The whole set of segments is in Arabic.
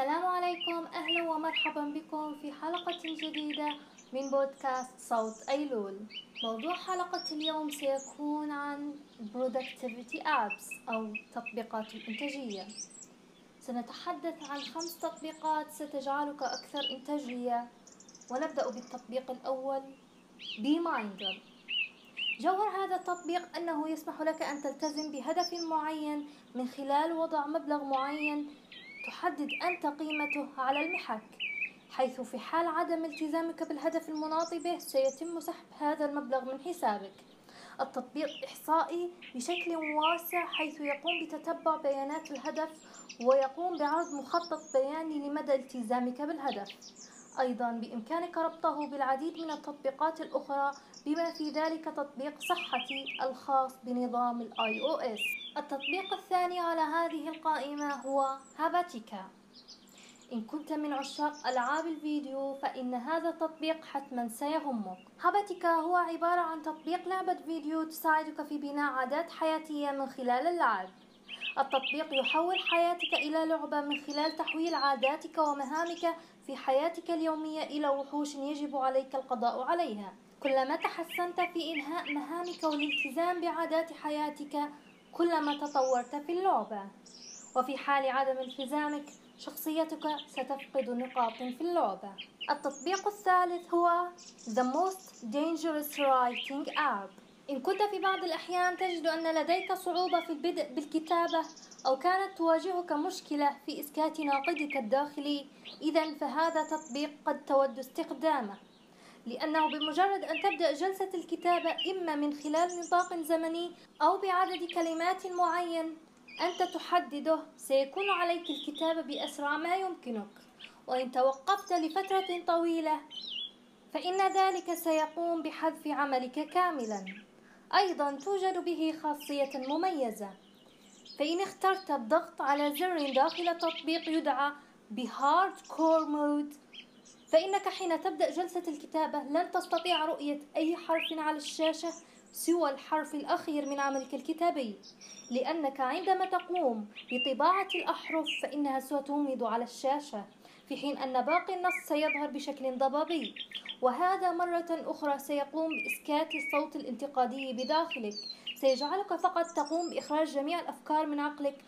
السلام عليكم. أهلا ومرحبا بكم في حلقة جديدة من بودكاست صوت أيلول. موضوع حلقة اليوم سيكون عن Productivity Apps أو تطبيقات الإنتاجية سنتحدث عن خمس تطبيقات ستجعلك أكثر إنتاجية. ونبدأ بالتطبيق الأول BeMinder جوهر هذا التطبيق أنه يسمح لك أن تلتزم بهدف معين من خلال وضع مبلغ معين تحدد أنت قيمته على المحك حيث في حال عدم التزامك بالهدف المناط به سيتم سحب هذا المبلغ من حسابك. التطبيق إحصائي بشكل واسع حيث يقوم بتتبع بيانات الهدف ويقوم بعرض مخطط بياني لمدى التزامك بالهدف. أيضا بإمكانك ربطه بالعديد من التطبيقات الأخرى بما في ذلك تطبيق صحتي الخاص بنظام أو اس التطبيق الثاني على هذه القائمة هو هاباتيكا. إن كنت من عشاق ألعاب الفيديو فإن هذا التطبيق حتما سيهمك. هاباتيكا هو عبارة عن تطبيق لعبة فيديو تساعدك في بناء عادات حياتية من خلال اللعب. التطبيق يحول حياتك إلى لعبة من خلال تحويل عاداتك ومهامك في حياتك اليومية إلى وحوش يجب عليك القضاء عليها. كلما تحسنت في إنهاء مهامك والالتزام بعادات حياتك كلما تطورت في اللعبة. وفي حال عدم التزامك شخصيتك ستفقد نقاط في اللعبة. التطبيق الثالث هو The Most Dangerous Writing App. إن كنت في بعض الأحيان تجد أن لديك صعوبة في البدء بالكتابة أو كانت تواجهك مشكلة في إسكات ناقدك الداخلي. إذا فهذا تطبيق قد تود استخدامه. لأنه بمجرد أن تبدأ جلسة الكتابة إما من خلال نطاق زمني أو بعدد كلمات معين أنت تحدده. سيكون عليك الكتابة بأسرع ما يمكنك. وإن توقفت لفترة طويلة فإن ذلك سيقوم بحذف عملك كاملا. أيضا توجد به خاصية مميزة. فإن اخترت الضغط على زر داخل التطبيق يدعى ب hardcore mode فإنك حين تبدأ جلسة الكتابة لن تستطيع رؤية أي حرف على الشاشة سوى الحرف الأخير من عملك الكتابي لأنك عندما تقوم بطباعة الأحرف فإنها ستغمض على الشاشة. في حين أن باقي النص سيظهر بشكل ضبابي. وهذا مرة أخرى سيقوم بإسكات الصوت الانتقادي بداخلك. سيجعلك فقط تقوم بإخراج جميع الأفكار من عقلك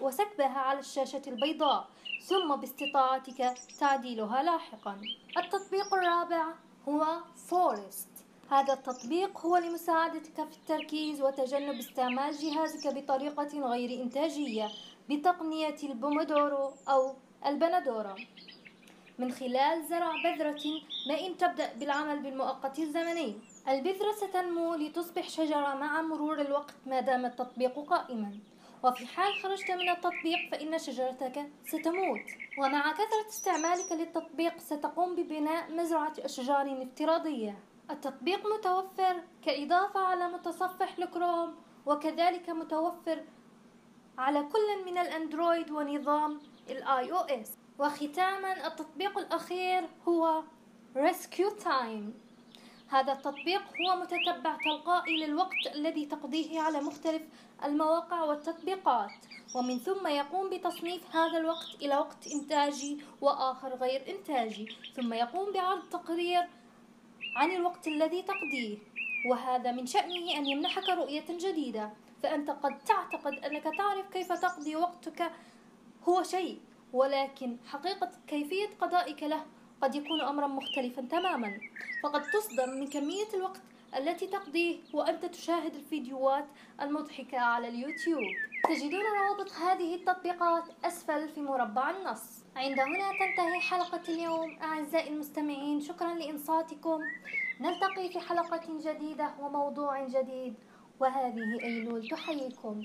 وسكبها على الشاشة البيضاء. ثم باستطاعتك تعديلها لاحقا. التطبيق الرابع هو فورست هذا التطبيق هو لمساعدتك في التركيز وتجنب استعمال جهازك بطريقة غير إنتاجية بتقنية البومودورو أو البندورة. من خلال زرع بذرة ما إن تبدأ بالعمل بالمؤقت الزمني. البذرة ستنمو لتصبح شجرة مع مرور الوقت ما دام التطبيق قائما. وفي حال خرجت من التطبيق فإن شجرتك ستموت. ومع كثرة استعمالك للتطبيق ستقوم ببناء مزرعة أشجار افتراضية. التطبيق متوفر كإضافة على متصفح الكروم وكذلك متوفر على كل من الأندرويد ونظام الآي أو إس. وختاما التطبيق الأخير هو Rescue Time. هذا التطبيق هو متتبع تلقائي للوقت الذي تقضيه على مختلف المواقع والتطبيقات. ومن ثم يقوم بتصنيف هذا الوقت إلى وقت إنتاجي وآخر غير إنتاجي. ثم يقوم بعرض تقرير عن الوقت الذي تقضيه. وهذا من شأنه أن يمنحك رؤية جديدة. فأنت قد تعتقد أنك تعرف كيف تقضي وقتك هو شيء ولكن حقيقة كيفية قضائك له قد يكون أمرا مختلفا تماما. فقد تصدم من كمية الوقت التي تقضيه وأنت تشاهد الفيديوهات المضحكة على اليوتيوب. تجدون روابط هذه التطبيقات أسفل في مربع النص. عند هنا تنتهي حلقة اليوم. أعزائي المستمعين شكرا لإنصاتكم. نلتقي في حلقة جديدة وموضوع جديد. وهذه أيلول تحييكم.